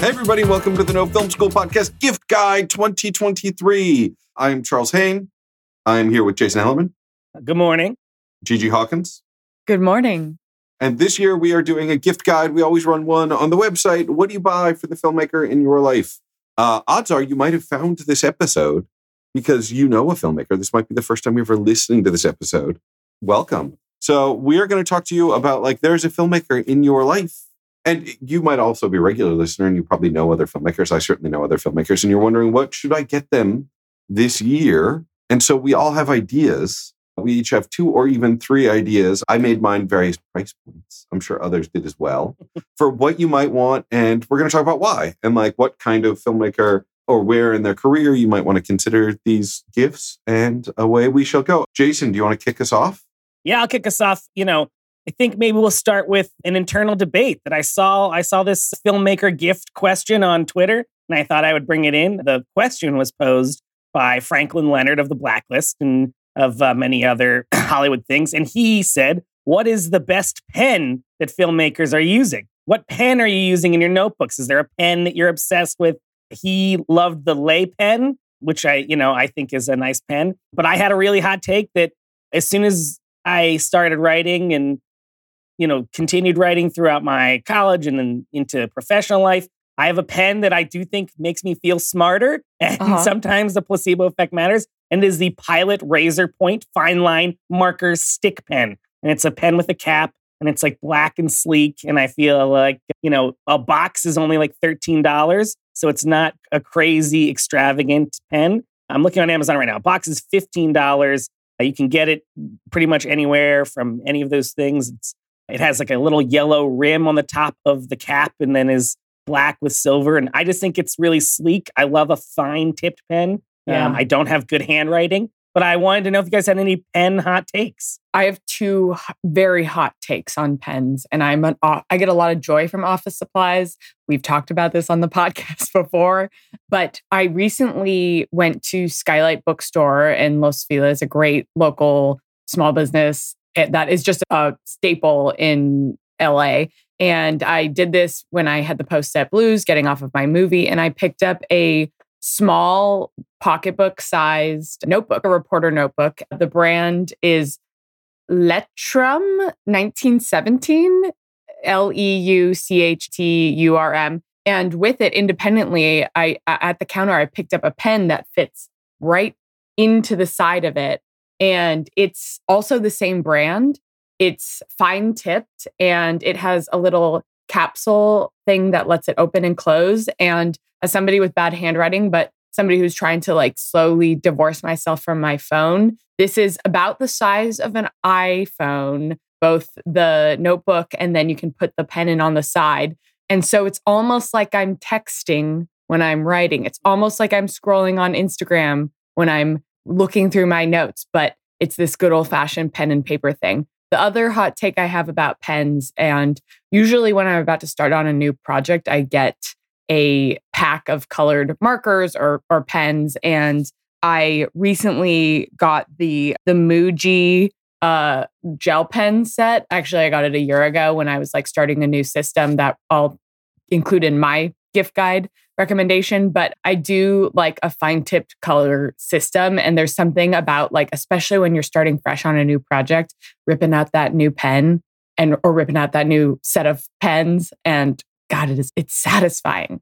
Hey, everybody, welcome to the No Film School Podcast Gift Guide 2023. I'm Charles Haine. I'm here with Jason Hellerman, Good morning. Gigi Hawkins. Good morning. And this year we are doing a gift guide. We always run one on the website. What do you buy for the filmmaker in your life? Uh, odds are you might have found this episode because you know a filmmaker. This might be the first time you're ever listening to this episode. Welcome. So we are going to talk to you about like there's a filmmaker in your life and you might also be a regular listener and you probably know other filmmakers. I certainly know other filmmakers. And you're wondering, what should I get them this year? And so we all have ideas. We each have two or even three ideas. I made mine various price points. I'm sure others did as well for what you might want. And we're going to talk about why and like what kind of filmmaker or where in their career you might want to consider these gifts. And away we shall go. Jason, do you want to kick us off? Yeah, I'll kick us off. You know, I think maybe we'll start with an internal debate that I saw. I saw this filmmaker gift question on Twitter, and I thought I would bring it in. The question was posed by Franklin Leonard of The Blacklist and of uh, many other Hollywood things, and he said, "What is the best pen that filmmakers are using? What pen are you using in your notebooks? Is there a pen that you're obsessed with?" He loved the Lay pen, which I, you know, I think is a nice pen. But I had a really hot take that as soon as I started writing and you know, continued writing throughout my college and then into professional life. I have a pen that I do think makes me feel smarter. And uh-huh. sometimes the placebo effect matters. And it is the Pilot Razor Point Fine Line Marker Stick Pen. And it's a pen with a cap and it's like black and sleek. And I feel like, you know, a box is only like $13. So it's not a crazy, extravagant pen. I'm looking on Amazon right now. A box is $15. Uh, you can get it pretty much anywhere from any of those things. It's it has like a little yellow rim on the top of the cap and then is black with silver. And I just think it's really sleek. I love a fine tipped pen. Yeah. Um, I don't have good handwriting, but I wanted to know if you guys had any pen hot takes. I have two very hot takes on pens, and I'm an I get a lot of joy from office supplies. We've talked about this on the podcast before, but I recently went to Skylight Bookstore in Los Feliz, a great local small business Eh, that is just a staple in LA. And I did this when I had the post set blues, getting off of my movie, and I picked up a small pocketbook sized notebook, a reporter notebook. The brand is Leuchtturm 1917, L E U C H T U R M. And with it independently, I at the counter I picked up a pen that fits right into the side of it and it's also the same brand. It's fine tipped and it has a little capsule thing that lets it open and close. And as somebody with bad handwriting, but somebody who's trying to like slowly divorce myself from my phone, this is about the size of an iPhone, both the notebook and then you can put the pen in on the side. And so it's almost like I'm texting when I'm writing. It's almost like I'm scrolling on Instagram when I'm looking through my notes, but it's this good old fashioned pen and paper thing. The other hot take I have about pens, and usually when I'm about to start on a new project, I get a pack of colored markers or, or pens. And I recently got the the Muji uh, gel pen set. Actually, I got it a year ago when I was like starting a new system that I'll include in my gift guide recommendation, but I do like a fine tipped color system. And there's something about like, especially when you're starting fresh on a new project, ripping out that new pen and or ripping out that new set of pens. And God, it is it's satisfying.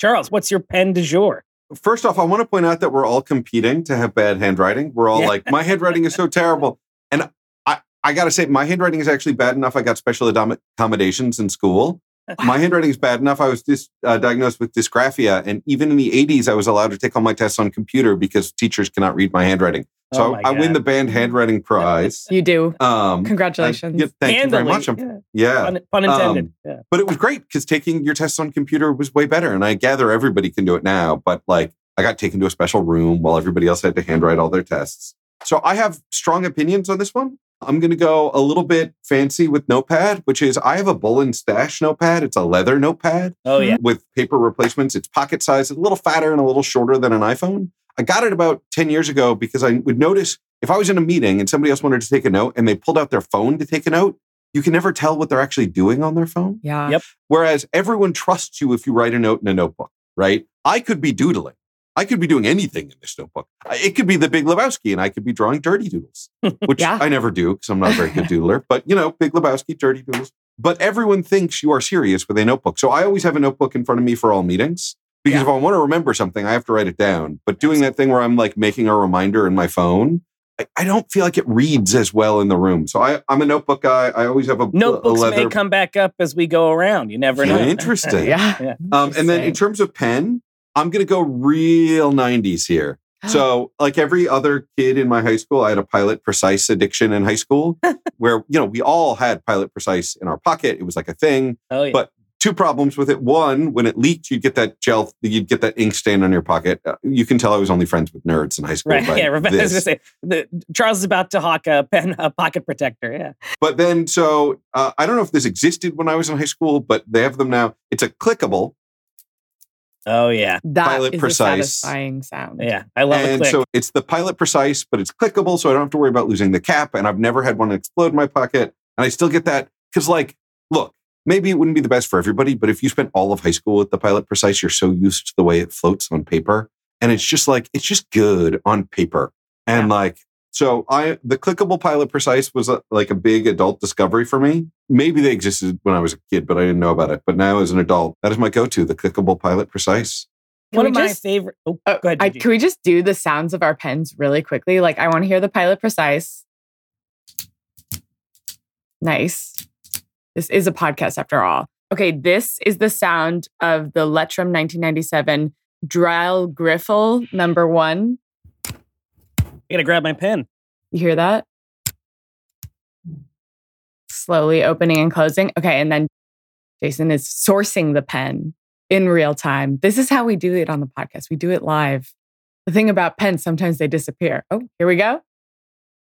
Charles, what's your pen du jour? First off, I want to point out that we're all competing to have bad handwriting. We're all yeah. like, my handwriting is so terrible. And I, I got to say, my handwriting is actually bad enough. I got special accommodations in school my handwriting is bad enough. I was dis, uh, diagnosed with dysgraphia, and even in the '80s, I was allowed to take all my tests on computer because teachers cannot read my handwriting. So oh I, I, win the band handwriting prize. You do. Um, Congratulations. yeah, thank Handling. you very much. Yeah. yeah. Pun, pun intended. Um, yeah. But it was great because taking your tests on computer was way better. And I gather everybody can do it now. But like, I got taken to a special room while everybody else had to handwrite all their tests. So I have strong opinions on this one. I'm going to go a little bit fancy with Notepad, which is I have a Bull and Stash notepad. It's a leather notepad. Oh, yeah. With paper replacements. It's pocket size, a little fatter and a little shorter than an iPhone. I got it about 10 years ago because I would notice if I was in a meeting and somebody else wanted to take a note and they pulled out their phone to take a note, you can never tell what they're actually doing on their phone. Yeah. Yep. Whereas everyone trusts you if you write a note in a notebook, right? I could be doodling. I could be doing anything in this notebook. It could be the Big Lebowski, and I could be drawing dirty doodles, which yeah. I never do because I'm not a very good doodler. But you know, Big Lebowski, dirty doodles. But everyone thinks you are serious with a notebook, so I always have a notebook in front of me for all meetings because yeah. if I want to remember something, I have to write it down. But doing that thing where I'm like making a reminder in my phone, I, I don't feel like it reads as well in the room. So I, am a notebook guy. I always have a notebooks a leather... may come back up as we go around. You never know. Interesting. yeah. yeah. Um, and then in terms of pen, I'm going to go real 90s here. So, like every other kid in my high school, I had a Pilot Precise addiction in high school where, you know, we all had Pilot Precise in our pocket. It was like a thing. Oh, yeah. But two problems with it. One, when it leaked, you'd get that gel, you'd get that ink stain on your pocket. Uh, you can tell I was only friends with nerds in high school. Right. Yeah. Rebecca was going to say, the, Charles is about to hawk a pen, a pocket protector. Yeah. But then, so uh, I don't know if this existed when I was in high school, but they have them now. It's a clickable. Oh yeah, that Pilot is Precise. a satisfying sound. Yeah, I love it. And so it's the Pilot Precise, but it's clickable, so I don't have to worry about losing the cap. And I've never had one explode in my pocket, and I still get that because, like, look, maybe it wouldn't be the best for everybody, but if you spent all of high school with the Pilot Precise, you're so used to the way it floats on paper, and it's just like it's just good on paper, and yeah. like so I the clickable Pilot Precise was a, like a big adult discovery for me. Maybe they existed when I was a kid, but I didn't know about it. But now as an adult, that is my go-to, the clickable Pilot Precise. One of my just, favorite. Oh, uh, go ahead. I, can we just do the sounds of our pens really quickly? Like I want to hear the Pilot Precise. Nice. This is a podcast after all. Okay, this is the sound of the Leuchtturm 1997 Drehgriffel number one I gotta grab my pen. You hear that? Slowly opening and closing. Okay. And then Jason is sourcing the pen in real time. This is how we do it on the podcast. We do it live. The thing about pens, sometimes they disappear. Oh, here we go.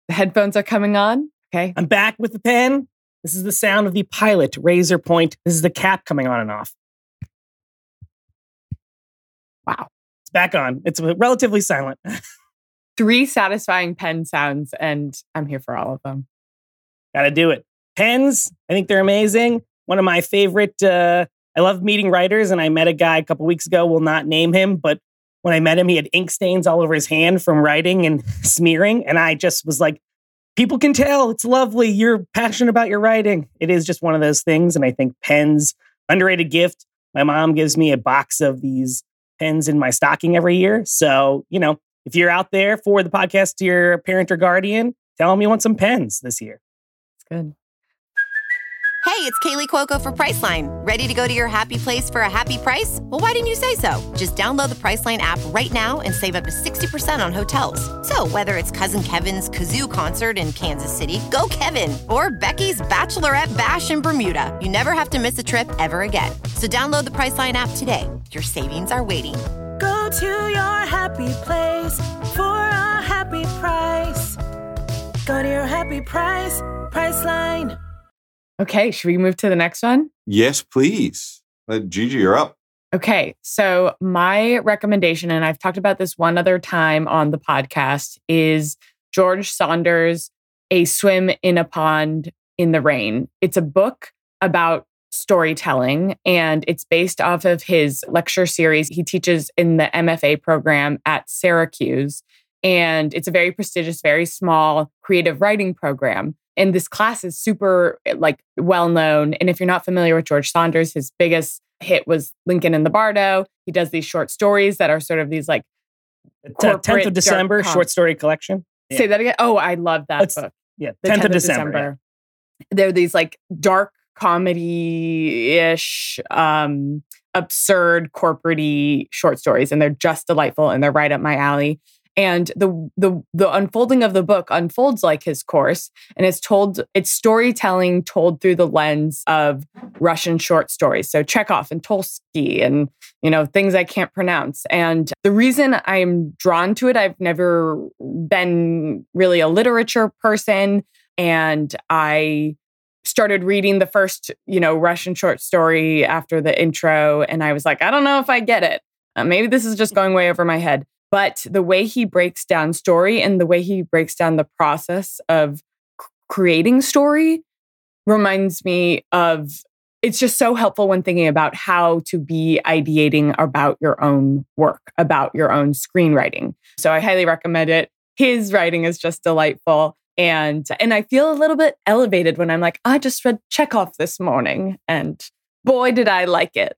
The headphones are coming on. Okay. I'm back with the pen. This is the sound of the pilot razor point. This is the cap coming on and off. Wow. It's back on. It's relatively silent. three satisfying pen sounds, and I'm here for all of them. Gotta do it. Pens, I think they're amazing. One of my favorite, uh, I love meeting writers, and I met a guy a couple weeks ago, will not name him, but when I met him, he had ink stains all over his hand from writing and smearing. And I just was like, people can tell it's lovely. You're passionate about your writing. It is just one of those things. And I think pens, underrated gift. My mom gives me a box of these pens in my stocking every year. So, you know, if you're out there for the podcast to your parent or guardian, tell them you want some pens this year. It's good. Hey, it's Kaley Cuoco for Priceline. Ready to go to your happy place for a happy price? Well, why didn't you say so? Just download the Priceline app right now and save up to 60% on hotels. So, whether it's Cousin Kevin's Kazoo concert in Kansas City, go Kevin, or Becky's Bachelorette Bash in Bermuda, you never have to miss a trip ever again. So, download the Priceline app today. Your savings are waiting Go to your happy place for a happy price. Go to your happy price, Priceline. Okay, should we move to the next one? Yes, please. Uh, Gigi, you're up. Okay, so my recommendation, and I've talked about this one other time on the podcast, is George Saunders' A Swim in a Pond in the Rain. It's a book about storytelling and it's based off of his lecture series he teaches in the MFA program at Syracuse. And it's a very prestigious, very small creative writing program. And this class is super eh, like well known. And if you're not familiar with George Saunders, his biggest hit was Lincoln in the Bardo. He does these short stories that are sort of these like tenth of December short story collection. Yeah. Say that again. Oh, I love that book. Yeah, The 10th, of December. They're these like dark comedy ish, um, absurd, corporate short stories, and they're just delightful and they're right up my alley. And the the the unfolding of the book unfolds like his course, and it's told it's storytelling told through the lens of Russian short stories. So Chekhov and Tolsky and you know things I can't pronounce. And the reason I'm drawn to it, I've never been really a literature person, and I started reading the first you know Russian short story after the intro, and I was like, I don't know if I get it. Uh, maybe this is just going way over my head. But the way he breaks down story and the way he breaks down the process of c- creating story reminds me of it's just so helpful when thinking about how to be ideating about your own work, about your own screenwriting. So I highly recommend it. His writing is just delightful. And and I feel a little bit elevated when I'm like, I just read Chekhov this morning and boy did I like it.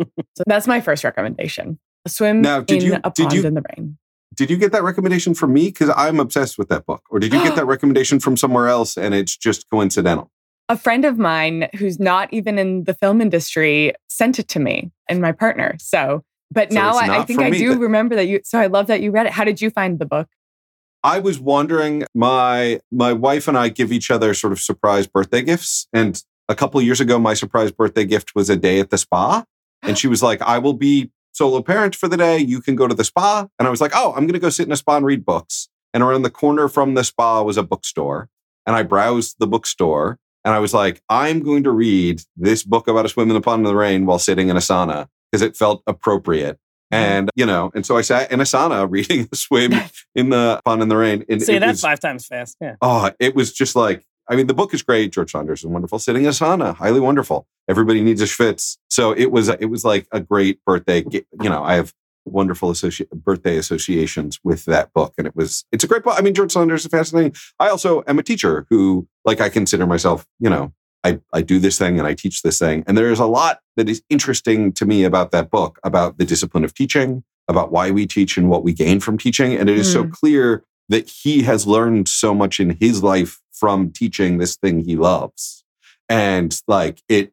so that's my first recommendation. A swim Now, did in you- a did pond you- in the rain. Did you get that recommendation from me? Because I'm obsessed with that book. Or did you get that recommendation from somewhere else and it's just coincidental? a friend of mine who's not even in the film industry sent it to me and my partner. So, but So now I, I think I do then. remember that you. So I love that you read it. How did you find the book? I was wondering my my wife and I give each other sort of surprise birthday gifts. And a couple years ago, my surprise birthday gift was a day at the spa. And she was like, I will be solo parent for the day. You can go to the spa. And I was like, oh, I'm going to go sit in a spa and read books. And around the corner from the spa was a bookstore. And I browsed the bookstore and I was like, I'm going to read this book about a swim in the pond in the rain while sitting in a sauna because it felt appropriate. Mm-hmm. And, you know, and so I sat in a sauna reading a swim in the pond in the rain. And Say that was, five times fast. Yeah. Oh, it was just like, I mean, the book is great. George Saunders is wonderful. Sitting in a sauna, highly wonderful. Everybody needs a schwitz. So it was, it was like a great birthday. You know, I have wonderful associ- birthday associations with that book, and it was, it's a great book. I mean, George Saunders is fascinating. I also am a teacher who, like, I consider myself, you know, I, I do this thing and I teach this thing. And there is a lot that is interesting to me about that book, about the discipline of teaching, about why we teach and what we gain from teaching. And it is so Mm. clear that he has learned so much in his life from teaching this thing he loves. And like it,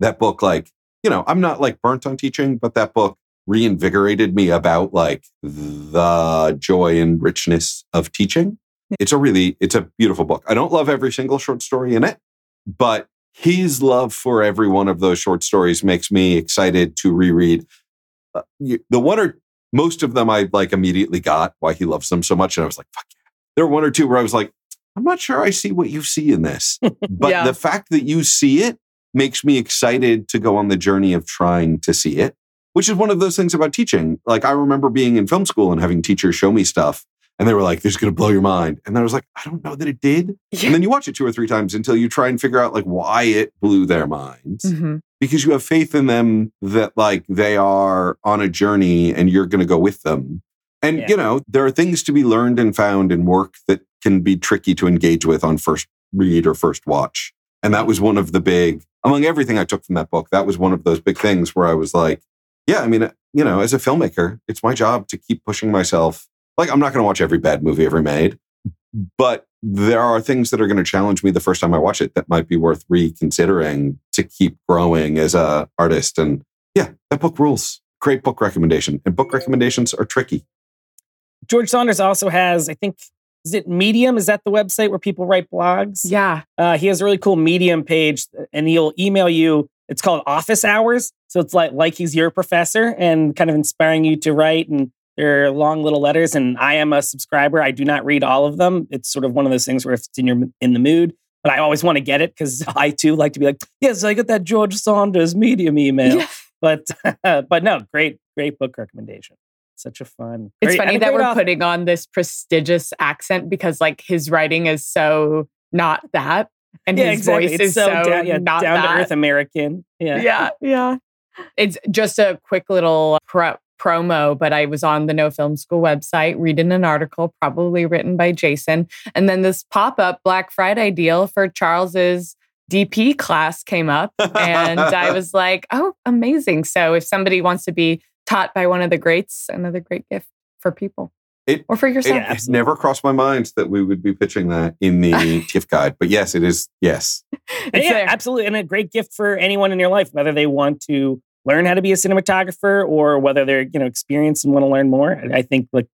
that book, like, you know, I'm not like burnt on teaching, but that book reinvigorated me about like the joy and richness of teaching. It's a really, it's a beautiful book. I don't love every single short story in it, but his love for every one of those short stories makes me excited to reread. Uh, you- the one or most of them I like immediately got why he loves them so much. And I was like, fuck yeah. There were one or two where I was like, I'm not sure I see what you see in this. But Yeah. the fact that you see it makes me excited to go on the journey of trying to see it, which is one of those things about teaching. Like I remember being in film school and having teachers show me stuff and they were like, this is going to blow your mind. And I was like, I don't know that it did. And then you watch it two or three times until you try and figure out like why it blew their minds Mhm. because you have faith in them that like they are on a journey and you're going to go with them. And Yeah. you know, there are things to be learned and found in work that can be tricky to engage with on first read or first watch. And that was one of the big among everything I took from that book, that was one of those big things where I was like, yeah, I mean, uh, you know, as a filmmaker, it's my job to keep pushing myself. Like I'm not going to watch every bad movie ever made, but there are things that are going to challenge me the first time I watch it that might be worth reconsidering to keep growing as a artist. And yeah, that book rules. Great book recommendation. And book recommendations are tricky. George Saunders also has, I think, is it Medium? Is that the website where people write blogs? Yeah. Uh, he has a really cool Medium page, and he'll email you. It's called Office Hours, so it's like like he's your professor and kind of inspiring you to write. And They're long little letters, and I am a subscriber. I do not read all of them. It's sort of one of those things where if it's in your in the mood, but I always want to get it because I too like to be like, yes, I got that George Saunders medium email. Yeah. But but no, great great book recommendation. Such a fun. It's great- funny that we're author. putting on this prestigious accent because like his writing is so not that. And yeah, his exactly. voice it's is so, down, yeah, not down to that. earth American. Yeah. yeah, yeah. It's just a quick little pro- promo, but I was on the No Film School website reading an article, probably written by Jason. And then this pop up Black Friday deal for Charles's DP class came up. And I was like, oh, amazing. So if somebody wants to be taught by one of the greats, another great gift for people It- or for yourself. Yeah. it never crossed my mind that we would be pitching that in the gift guide. But yes, it is. Yes. Yeah, there. absolutely. And a great gift for anyone in your life, whether they want to learn how to be a cinematographer or whether they're, you know, experienced and want to learn more. I- I think like,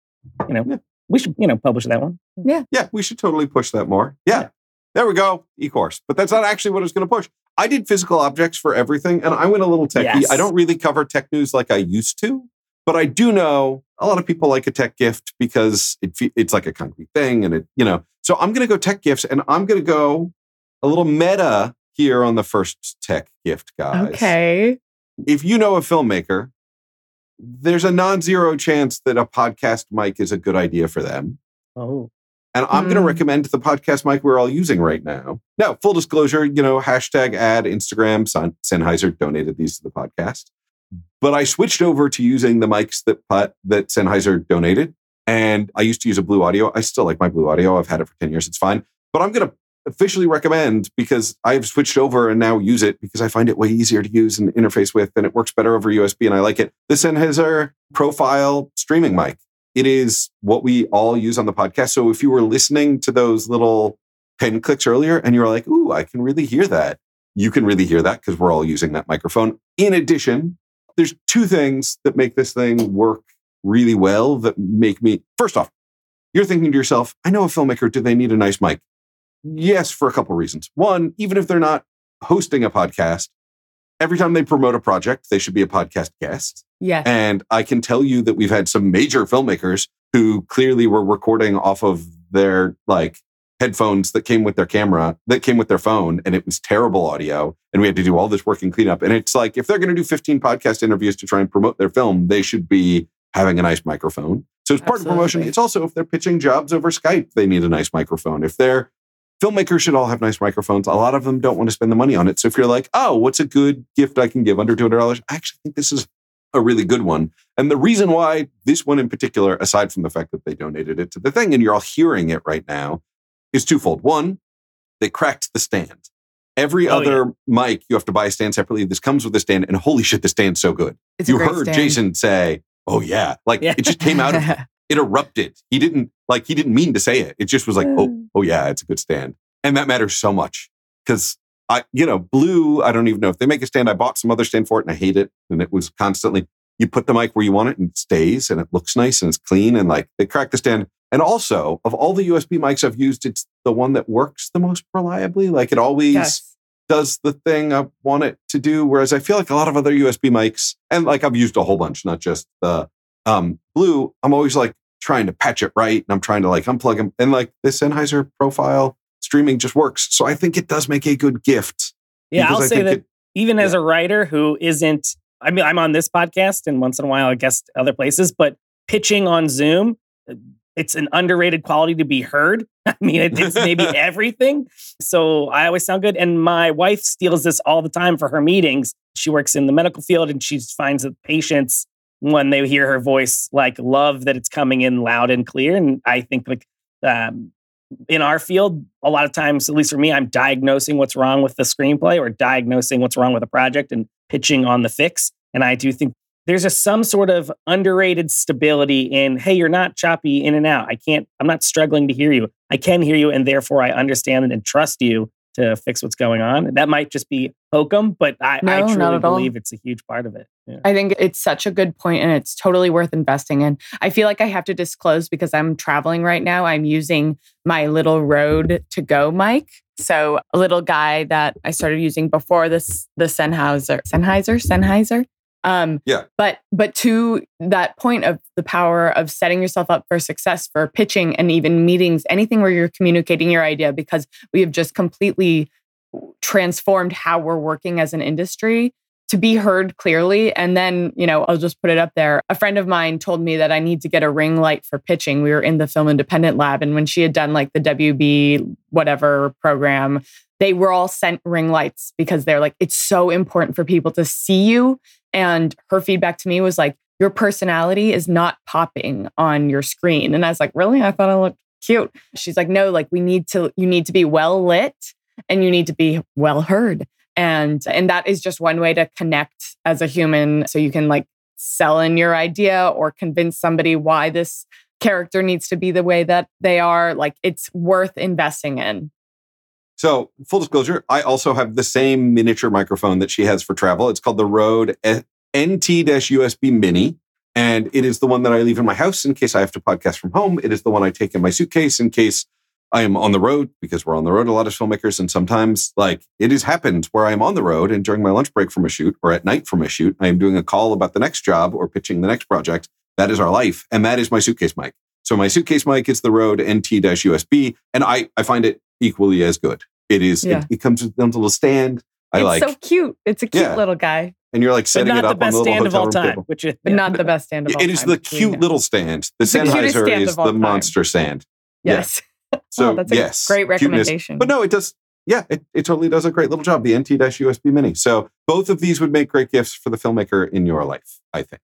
you know, Yeah. we should, you know, publish that one. Yeah, Yeah, we should totally push that more. Yeah. There we go. E-course. But that's not actually what I was going to push. I did physical objects for everything and I went a little techy Yes. I don't really cover tech news like I used to, but I do know a lot of people like a tech gift because it fe- it's like a concrete thing and it, you know. So I'm going to go tech gifts and I'm going to go a little meta here on the first tech gift, guys. Okay. If you know a filmmaker, there's a non-zero chance that a podcast mic is a good idea for them. Oh, And I'm going to Mm. recommend the podcast mic we're all using right now. Now, full disclosure, you know, hashtag ad Instagram, Sen- Sennheiser donated these to the podcast. But I switched over to using the mics that that Sennheiser donated. And I used to use a Blue Audio. I still like my Blue Audio. I've had it for 10 years. It's fine. But I'm going to officially recommend because I've switched over and now use it because I find it way easier to use and interface with and it works better over USB and I like it. The Sennheiser profile streaming mic. It is what we all use on the podcast. So if you were listening to those little pen clicks earlier and you were like, ooh, I can really hear that, you can really hear that because we're all using that microphone. In addition, there's two things that make this thing work really well that make me, first off, you're thinking to yourself, I know a filmmaker, do they need a nice mic? Yes, for a couple of reasons. One, even if they're not hosting a podcast, every time they promote a project, they should be a podcast guest. Yes. And I can tell you that we've had some major filmmakers who clearly were recording off of their like headphones that came with their camera, that came with their phone, and it was terrible audio. And we had to do all this work and cleanup. And it's like, if they're going to do 15 podcast interviews to try and promote their film, they should be having a nice microphone. So it's part of promotion. It's also if they're pitching jobs over Skype, they need a nice microphone. If they're filmmakers should all have nice microphones. A lot of them don't want to spend the money on it. So if you're like, oh, what's a good gift I can give under $200? I actually think this is a really good one. And the reason why this one in particular, aside from the fact that they donated it to the thing and you're all hearing it right now, is twofold. One, they cracked the stand. Every Oh, other mic, you have to buy a stand separately. This comes with a stand, and holy shit, the stand's so good. It's you heard stand. Jason say, "Oh yeah," like Yeah. it just came out of him. it erupted. He didn't like he didn't mean to say it. It just was like, "Oh, mm. oh yeah, it's a good stand," and that matters so much because I, you know, Blue. I don't even know if they make a stand. I bought some other stand for it, and I hate it. And it was constantly you put the mic where you want it, and it stays, and it looks nice, and it's clean, and like they crack the stand. And also, of all the USB mics I've used, it's the one that works the most reliably. Like it always yes. does the thing I want it to do. Whereas I feel like a lot of other USB mics, and like I've used a whole bunch, not just the um, Blue, I'm always like trying to patch it right. And I'm trying to like unplug them. And like this Sennheiser profile streaming just works. So I think it does make a good gift. yeah. I'll I say that it- even as a writer who isn't, I mean, I'm on this podcast and once in a while I guess other places, but pitching on Zoom, uh, it's an underrated quality to be heard. I mean, it, it's maybe everything. So I always sound good. And my wife steals this all the time for her meetings. She works in the medical field and she finds that patients, when they hear her voice, like love that it's coming in loud and clear. And I think like um, in our field, a lot of times, at least for me, I'm diagnosing what's wrong with the screenplay or diagnosing what's wrong with a project and pitching on the fix. And I do think there's just some sort of underrated stability in, hey, you're not choppy in and out. I can't, I'm not struggling to hear you. I can hear you, and therefore I understand and trust you to fix what's going on. That might just be hokum, but I, I No, not truly at all. believe it's a huge part of it. Yeah. I think it's such a good point and it's totally worth investing in. I feel like I have to disclose because I'm traveling right now. I'm using my little Rode to go mic. So a little guy that I started using before this the Sennheiser, Sennheiser, Sennheiser. Um, Yeah. But but to that point of the power of setting yourself up for success for pitching and even meetings, anything where you're communicating your idea, because we have just completely transformed how we're working as an industry to be heard clearly. And then, you know, I'll just put it up there. A friend of mine told me that I need to get a ring light for pitching. We were in the Film Independent Lab. And when she had done like the WB whatever program, they were all sent ring lights because they're like, it's so important for people to see you. And her feedback to me was like, your personality is not popping on your screen. And I was like, really? I thought I looked cute. She's like, no, like we need to, you need to be well lit and you need to be well heard and and that is just one way to connect as a human so you can like sell in your idea or convince somebody why this character needs to be the way that they are like it's worth investing in So, full disclosure, I also have the same miniature microphone that she has for travel. It's called the Rode eh, NT-USB Mini, and it is the one that I leave in my house in case I have to podcast from home. It is the one I take in my suitcase in case I am on the road because we're on the road a lot as filmmakers, and sometimes like it has happened where I'm on the road and during my lunch break from a shoot or at night from a shoot, I am doing a call about the next job or pitching the next project. That is our life, and that is my suitcase mic. So my suitcase mic is the Rode NT-USB, and I I find it equally as good. It is. Yeah. It, it comes with a little stand. I it's like, so cute it's a cute Yeah. little guy and you're like setting it up on the little stand of hotel all room time, table. which is but not the best stand of all It is time, the cute little stand. The the Sennheiser stand is the time. monster stand. Yeah. Yes So Oh, that's a yes, great cuteness. recommendation But no, it does. Yeah, it, it totally does a great little job. The NT-USB Mini. So both of these would make great gifts for the filmmaker in your life. I think.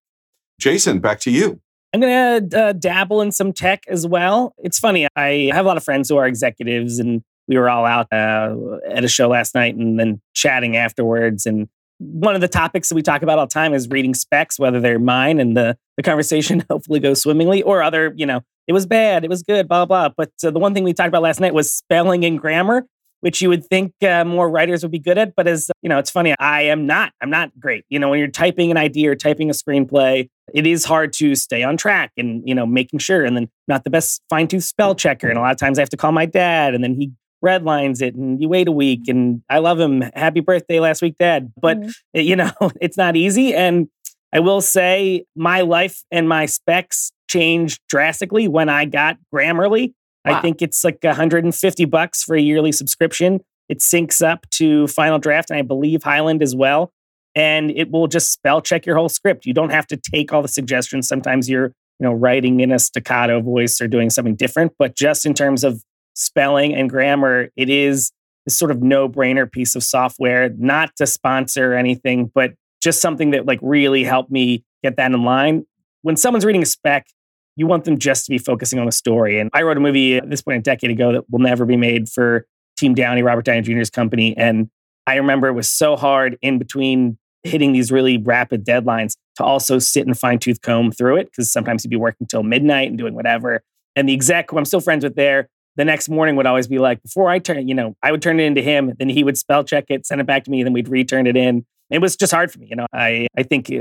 Jason, back to you. I'm going to uh, dabble in some tech as well. It's funny. I have a lot of friends who are executives, and we were all out uh, at a show last night and then chatting afterwards. And one of the topics that we talk about all the time is reading specs, whether they're mine and the, the conversation hopefully goes swimmingly or other, you know, it was bad, it was good, blah, blah. But uh, the one thing we talked about last night was spelling and grammar which you would think uh, more writers would be good at. But as you know, it's funny, I am not. I'm not great. You know, when you're typing an idea or typing a screenplay, it is hard to stay on track and you know making sure. And then not the best fine tooth spell checker. And a lot of times I have to call my dad, and then he redlines it, and you wait a week. And I love him. Happy birthday last week, Dad. But you know, it's not easy. And I will say, my life and my specs changed drastically when I got Grammarly. I think it's like 150 bucks for a yearly subscription. It syncs up to Final Draft and I believe Highland as well. And it will just spell check your whole script. You don't have to take all the suggestions. Sometimes you're, you know, writing in a staccato voice or doing something different, but just in terms of spelling and grammar, it is this sort of no-brainer piece of software, not to sponsor anything, but just something that like really helped me get that in line. When someone's reading a spec, you want them just to be focusing on the story. And I wrote a movie at this point a decade ago that will never be made for Team Downey, Robert Downey Jr.'s company. And I remember it was so hard in between hitting these really rapid deadlines to also sit and fine tooth comb through it because sometimes you'd be working till midnight and doing whatever. And the exec who I'm still friends with there, the next morning would always be like, before I turn, you know, I would turn it into him, then he would spell check it, send it back to me, then we'd return it in. It was just hard for me. You know, I, I think, uh,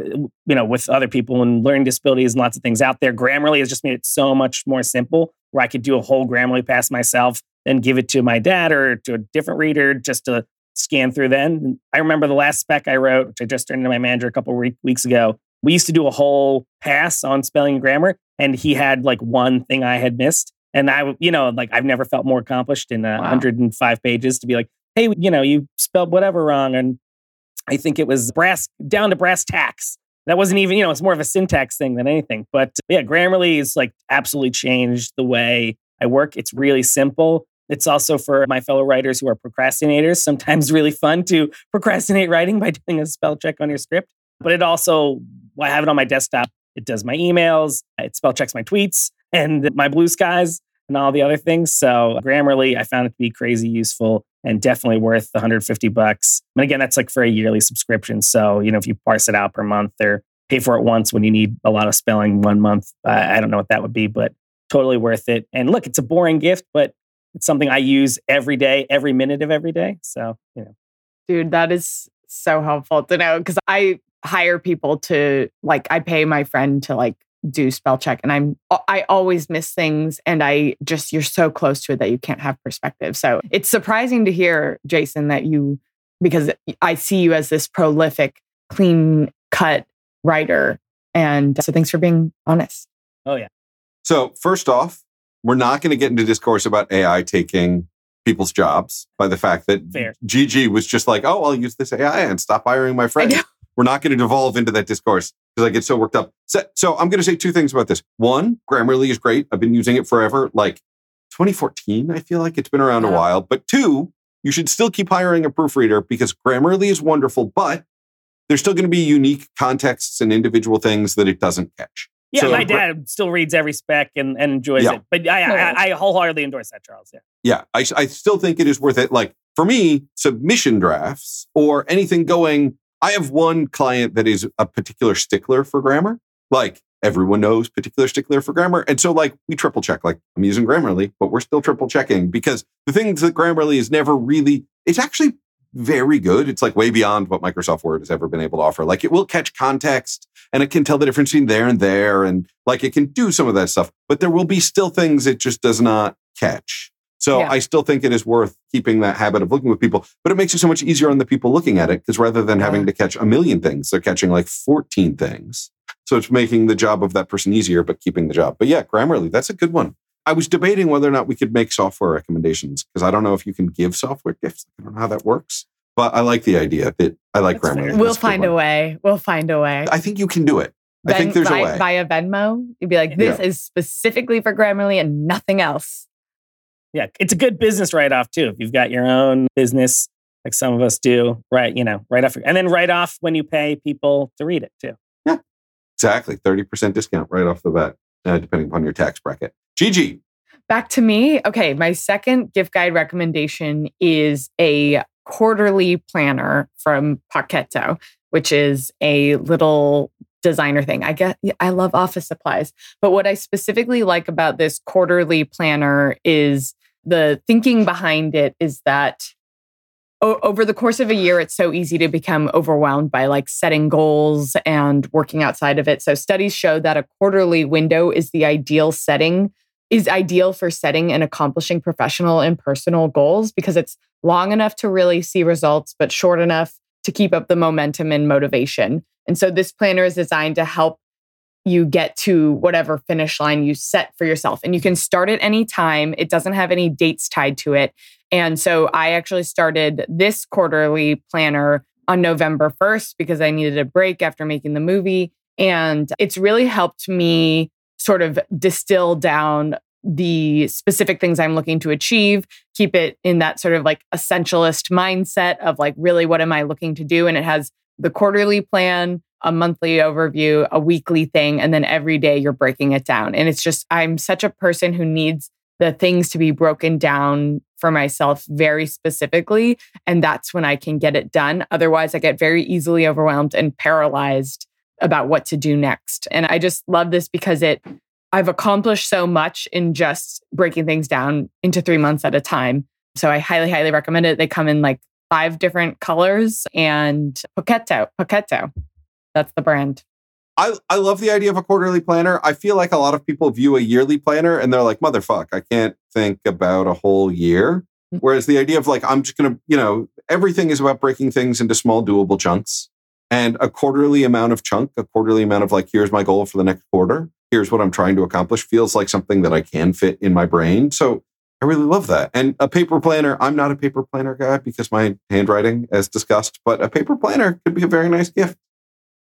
you know, with other people and learning disabilities and lots of things out there, Grammarly has just made it so much more simple where I could do a whole Grammarly pass myself and give it to my dad or to a different reader just to scan through then. I remember the last spec I wrote, which I just turned into my manager a couple week, weeks ago. We used to do a whole pass on spelling and grammar, and he had like one thing I had missed. And I, you know, like I've never felt more accomplished in uh, Wow. 105 pages to be like, hey, you know, you spelled whatever wrong. And I think it was brass down to brass tacks. That wasn't even, you know, it's more of a syntax thing than anything. But yeah, Grammarly is like absolutely changed the way I work. It's really simple. It's also for my fellow writers who are procrastinators, sometimes really fun to procrastinate writing by doing a spell check on your script. But it also, I have it on my desktop. It does my emails, it spell checks my tweets and my blue skies and all the other things. So Grammarly, I found it to be crazy useful and definitely worth the 150 bucks. And again, that's like for a yearly subscription. So, you know, if you parse it out per month or pay for it once when you need a lot of spelling one month, I I don't know what that would be, but totally worth it. And look, it's a boring gift, but it's something I use every day, every minute of every day. So, you know, Dude, that is so helpful to know because I hire people to like I pay my friend to like do spell check and I'm I always miss things and I just you're so close to it that you can't have perspective. So it's surprising to hear Jason that you because I see you as this prolific, clean cut writer. And so thanks for being honest. Oh yeah. So first off, we're not going to get into discourse about AI taking people's jobs by the fact that Fair. Gigi was just like, oh, I'll use this AI and stop hiring my friends. Know. We're not going to devolve into that discourse because I get so worked up. So, so I'm going to say two things about this. One, Grammarly is great. I've been using it forever, like 2014. I feel like it's been around a uh-huh. while. But two, you should still keep hiring a proofreader because Grammarly is wonderful, but there's still going to be unique contexts and individual things that it doesn't catch. Yeah, So my Gra- dad still reads every spec and, and enjoys Yeah. it. But I, I, I wholeheartedly endorse that, Charles. Yeah. yeah, I, I still think it is worth it. Like for me, submission drafts or anything going, I have one client that is a particular stickler for grammar. Like everyone knows particular stickler for grammar. And so like we triple check, like I'm using Grammarly, but we're still triple checking because the things that Grammarly is never really, it's actually very good. It's like way beyond what Microsoft Word has ever been able to offer. Like it will catch context and it can tell the difference between there and there. And like it can do some of that stuff, but there will be still things it just does not catch. So Yeah. I still think it is worth keeping that habit of looking with people, but it makes it so much easier on the people looking at it because rather than having Yeah. to catch a million things, they're catching like 14 things. So it's making the job of that person easier, but keeping the job. But yeah, Grammarly, that's a good one. I was debating whether or not we could make software recommendations because I don't know if you can give software gifts. I don't know how that works, but I like the idea that I like That's Grammarly. We'll find a way. We'll find a way. I think you can do it. I think Ven- there's a vi- way. Via Venmo, you'd be like, this is specifically for Grammarly and nothing else. Yeah. It's a good business write off, too. If you've got your own business, like some of us do, right? You know, right off. And then write off when you pay people to read it, too. Yeah, exactly. 30% discount right off the bat, uh, depending upon your tax bracket. Gigi, Back to me. Okay, my second gift guide recommendation is a quarterly planner from Poketo, which is a little designer thing. I get I love office supplies, but what I specifically like about this quarterly planner is the thinking behind it is that o- over the course of a year it's so easy to become overwhelmed by like setting goals and working outside of it. So studies show that a quarterly window is the ideal setting is ideal for setting and accomplishing professional and personal goals because it's long enough to really see results, but short enough to keep up the momentum and motivation. And so this planner is designed to help you get to whatever finish line you set for yourself. And you can start at any time. It doesn't have any dates tied to it. And so I actually started this quarterly planner on November 1st because I needed a break after making the movie. And it's really helped me sort of distill down the specific things I'm looking to achieve, keep it in that sort of like essentialist mindset of like, really, what am I looking to do? And it has the quarterly plan, a monthly overview, a weekly thing, and then every day you're breaking it down. And it's just, I'm such a person who needs the things to be broken down for myself very specifically. And that's when I can get it done. Otherwise, I get very easily overwhelmed and paralyzed about what to do next. And I just love this because it I've accomplished so much in just breaking things down into 3 months at a time. So I highly highly recommend it. They come in like five different colors and Poketo, Poketo. That's the brand. I, I love the idea of a quarterly planner. I feel like a lot of people view a yearly planner and they're like, motherfuck, I can't think about a whole year. Mm. Whereas the idea of like, I'm just going to, you know, everything is about breaking things into small, doable chunks. And a quarterly amount of chunk, a quarterly amount of like, here's my goal for the next quarter. Here's what I'm trying to accomplish feels like something that I can fit in my brain. So I really love that. And a paper planner, I'm not a paper planner guy because my handwriting, as discussed, but a paper planner could be a very nice gift.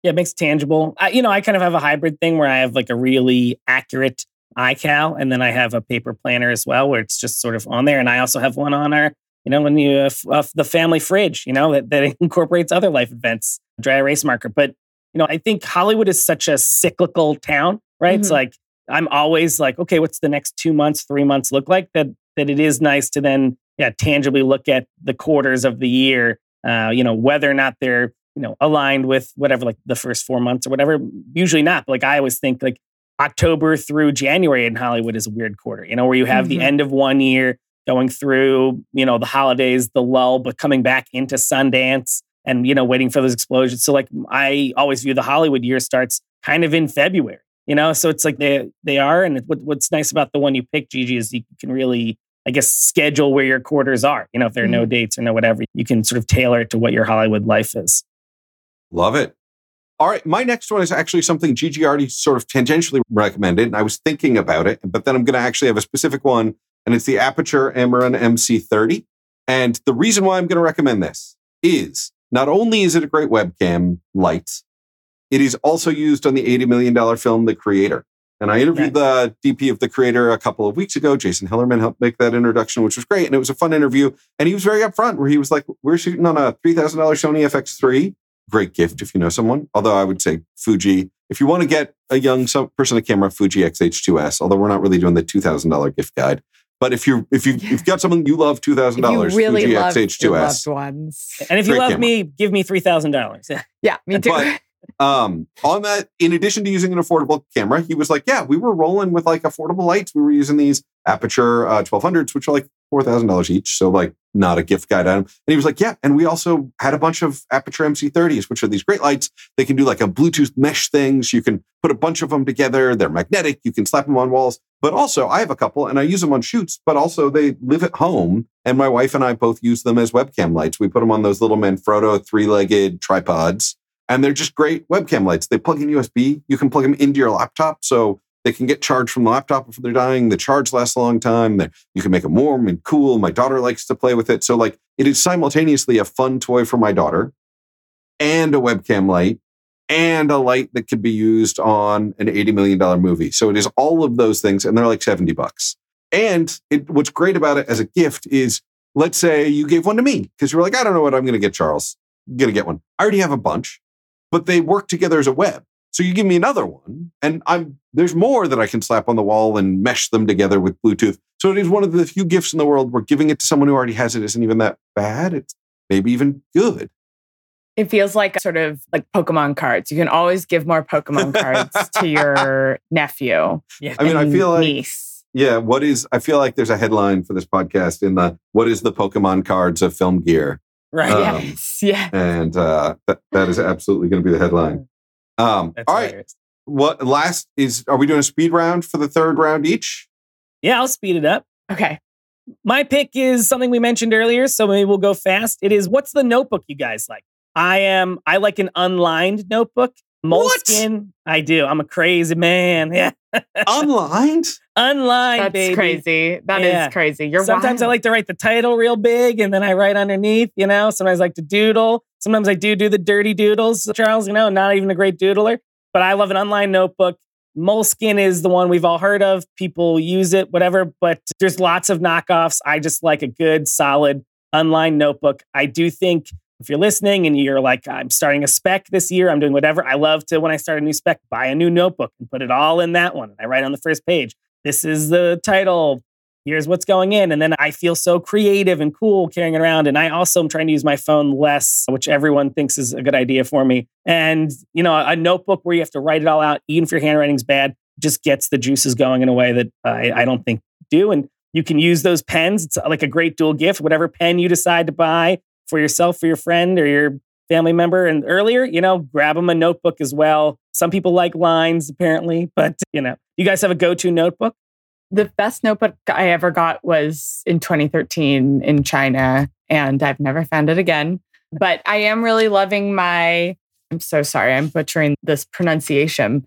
Yeah, it makes it tangible. I, you know, I kind of have a hybrid thing where I have like a really accurate iCal, and then I have a paper planner as well, where it's just sort of on there. And I also have one on our, you know, when you uh, f- uh, the family fridge, you know, that, that incorporates other life events, dry erase marker. But you know, I think Hollywood is such a cyclical town, right? It's Mhm. like I'm always like, okay, what's the next two months, three months look like? That that it is nice to then, yeah, tangibly look at the quarters of the year. Uh, you know, whether or not they're you know aligned with whatever like the first four months or whatever usually not but like i always think like october through january in hollywood is a weird quarter you know where you have Mhm. the end of one year going through you know the holidays the lull but coming back into sundance and you know waiting for those explosions so like i always view the hollywood year starts kind of in february you know so it's like they they are and what, what's nice about the one you pick gigi is you can really I guess schedule where your quarters are. You know, if there are no dates or no whatever, you can sort of tailor it to what your Hollywood life is. Love it. All right, my next one is actually something Gigi already sort of tangentially recommended, and I was thinking about it, but then I'm going to actually have a specific one, and it's the Aputure Amaran MC30. And the reason why I'm going to recommend this is not only is it a great webcam light, it is also used on the $80 million film The Creator. And I interviewed the DP of The Creator a couple of weeks ago. Jason Hellerman helped make that introduction, which was great. And it was a fun interview. And he was very upfront where he was like, We're shooting on a $3,000 Sony FX3. Great gift if you know someone. Although I would say Fuji, if you want to get a young person a camera, Fuji XH2S, although we're not really doing the $2,000 gift guide. But if you if you you've got someone you love two thousand dollars. really Fuji love your XH2S. loved ones. And if you Great love camera. me, give me three thousand dollars. Yeah, me too. But um, on that, in addition to using an affordable camera, he was like, "Yeah, we were rolling with like affordable lights. We were using these Aputure uh, 1200s, which are like four thousand dollars each, so like not a gift guide item." And he was like, "Yeah, and we also had a bunch of Aputure MC30s, which are these great lights. They can do like a Bluetooth mesh things. You can put a bunch of them together. They're magnetic. You can slap them on walls. But also, I have a couple, and I use them on shoots. But also, they live at home, and my wife and I both use them as webcam lights. We put them on those little Manfrotto three-legged tripods." And they're just great webcam lights. They plug in USB. You can plug them into your laptop, so they can get charged from the laptop if they're dying. The charge lasts a long time. You can make them warm and cool. My daughter likes to play with it, so like it is simultaneously a fun toy for my daughter, and a webcam light, and a light that could be used on an eighty million dollar movie. So it is all of those things, and they're like seventy bucks. And it, what's great about it as a gift is, let's say you gave one to me because you were like, I don't know what I'm going to get Charles. I'm going to get one. I already have a bunch but they work together as a web. So you give me another one, and I'm there's more that I can slap on the wall and mesh them together with Bluetooth. So it is one of the few gifts in the world where giving it to someone who already has it isn't even that bad. It's maybe even good. It feels like sort of like Pokemon cards. You can always give more Pokemon cards to your nephew. Yeah. I mean, I feel like niece. yeah. What is? I feel like there's a headline for this podcast in the what is the Pokemon cards of film gear, right. Um, yes, yes. and uh, that that is absolutely going to be the headline. Um, That's all right. hilarious. What last is? Are we doing a speed round for the third round each? Yeah, I'll speed it up. Okay. My pick is something we mentioned earlier, so maybe we'll go fast. It is what's the notebook you guys like? I am I like an unlined notebook. Moleskine. I do. I'm a crazy man. Yeah. Unlined. Unlined, That's baby. crazy. That is Yeah. crazy. You're Sometimes I like to write the title real big and then I write underneath, you know. Sometimes I like to doodle. Sometimes I do do the dirty doodles, Charles, you know, not even a great doodler, but I love an unlined notebook. Moleskine is the one we've all heard of. People use it, whatever, but there's lots of knockoffs. I just like a good, solid unlined notebook. I do think if you're listening and you're like, I'm starting a spec this year, I'm doing whatever. I love to, when I start a new spec, buy a new notebook and put it all in that one. I write on the first page, this is the title, here's what's going in. And then I feel so creative and cool carrying it around. And I also am trying to use my phone less, which everyone thinks is a good idea for me. And, you know, a notebook where you have to write it all out, even if your handwriting's bad, just gets the juices going in a way that I, I don't think do. And you can use those pens. It's like a great dual gift, whatever pen you decide to buy for yourself, for your friend, or your family member. And earlier, you know, grab them a notebook as well. Some people like lines, apparently, but, you know, you guys have a go to notebook? the best notebook I ever got was in 2013 in China, and I've never found it again. But I am really loving my. I'm so sorry, I'm butchering this pronunciation.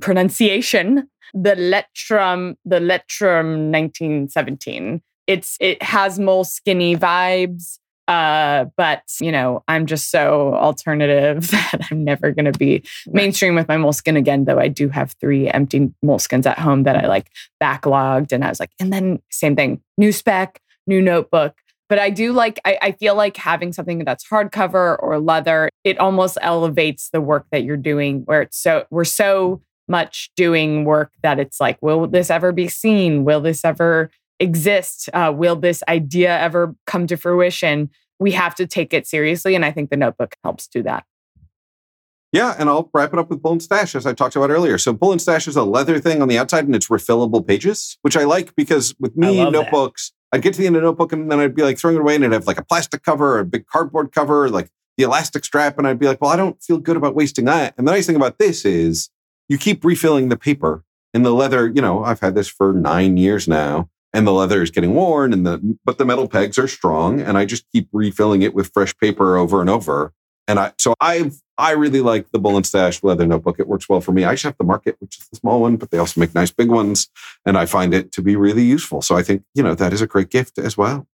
Pronunciation. The Leuchtturm, the Leuchtturm 1917. It's it has mole skinny vibes. Uh, but you know, I'm just so alternative that I'm never going to be mainstream with my Moleskine again. Though I do have three empty Moleskines at home that I like backlogged, and I was like, and then same thing, new spec, new notebook. But I do like, I, I feel like having something that's hardcover or leather, it almost elevates the work that you're doing. Where it's so we're so much doing work that it's like, will this ever be seen? Will this ever exist? Uh, will this idea ever come to fruition? We have to take it seriously. And I think the notebook helps do that. Yeah, and I'll wrap it up with Bull and Stash as I talked about earlier. So Bull and Stash is a leather thing on the outside and it's refillable pages, which I like because with me, love that. notebooks, I'd get to the end of the notebook and then I'd be like throwing it away and it'd have like a plastic cover or a big cardboard cover, or like the elastic strap. And I'd be like, well, I don't feel good about wasting that. And the nice thing about this is you keep refilling the paper and the leather, you know, I've had this for nine years now and the leather is getting worn and the, but the metal pegs are strong and I just keep refilling it with fresh paper over and over. And I so i've I really like the Bull and Stash leather notebook. It works well for me. I just shop the market, which is the small one, but they also make nice big ones, and I find it to be really useful. So I think you know that is a great gift as well.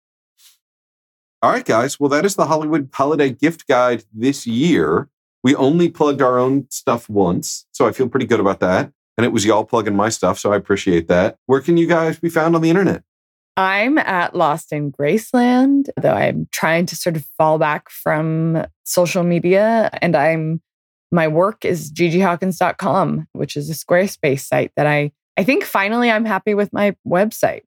All right, guys. Well, that is the Hollywood Holiday Gift Guide this year. We only plugged our own stuff once, so I feel pretty good about that. And it was y'all plugging my stuff, so I appreciate that. Where can you guys be found on the internet? I'm at Lost in Graceland, though I'm trying to sort of fall back from social media. And I'm my work is ggihawkins.com, which is a Squarespace site that I I think finally I'm happy with my website.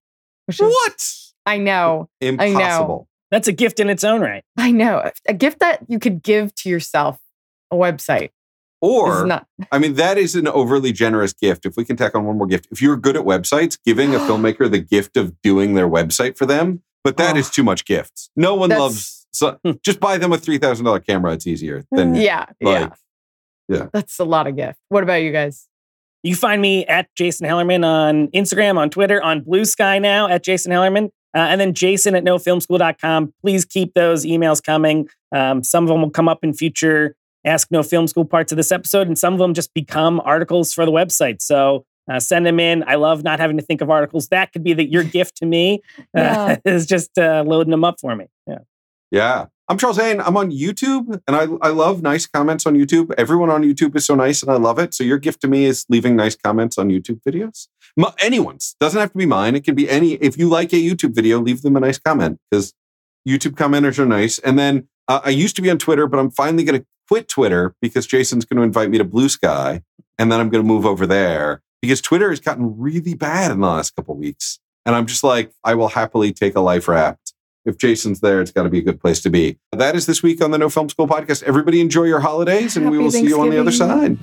Which is, What? I know. Impossible. That's a gift in its own right. I know. A gift that you could give to yourself, a website. Or not I mean, that is an overly generous gift. If we can tack on one more gift, if you're good at websites, giving a filmmaker the gift of doing their website for them, but that Oh. is too much gifts. No one That's- loves. So, just buy them a three thousand dollar camera. It's easier than yeah, yeah. like, yeah. That's a lot of gift. What about you guys? You find me at Jason Hellerman on Instagram, on Twitter, on Blue Sky now at Jason Hellerman, uh, and then Jason at nofilmschool.com. Please keep those emails coming. Um, some of them will come up in future Ask No Film School parts of this episode, and some of them just become articles for the website. So uh, send them in. I love not having to think of articles. That could be the, your gift to me. Uh, is just uh, loading them up for me. Yeah. Yeah. I'm Charles Haine. I'm on YouTube and I, I love nice comments on YouTube. Everyone on YouTube is so nice and I love it. So your gift to me is leaving nice comments on YouTube videos. M- anyone's doesn't have to be mine. It can be any. If you like a YouTube video, leave them a nice comment because YouTube commenters are nice. And then uh, I used to be on Twitter, but I'm finally going to quit Twitter because Jason's going to invite me to Blue Sky, and then I'm going to move over there because Twitter has gotten really bad in the last couple weeks. And I'm just like, I will happily take a life raft if Jason's there, it's got to be a good place to be. That is this week on the No Film School podcast. Everybody enjoy your holidays, and we will see you on the other side.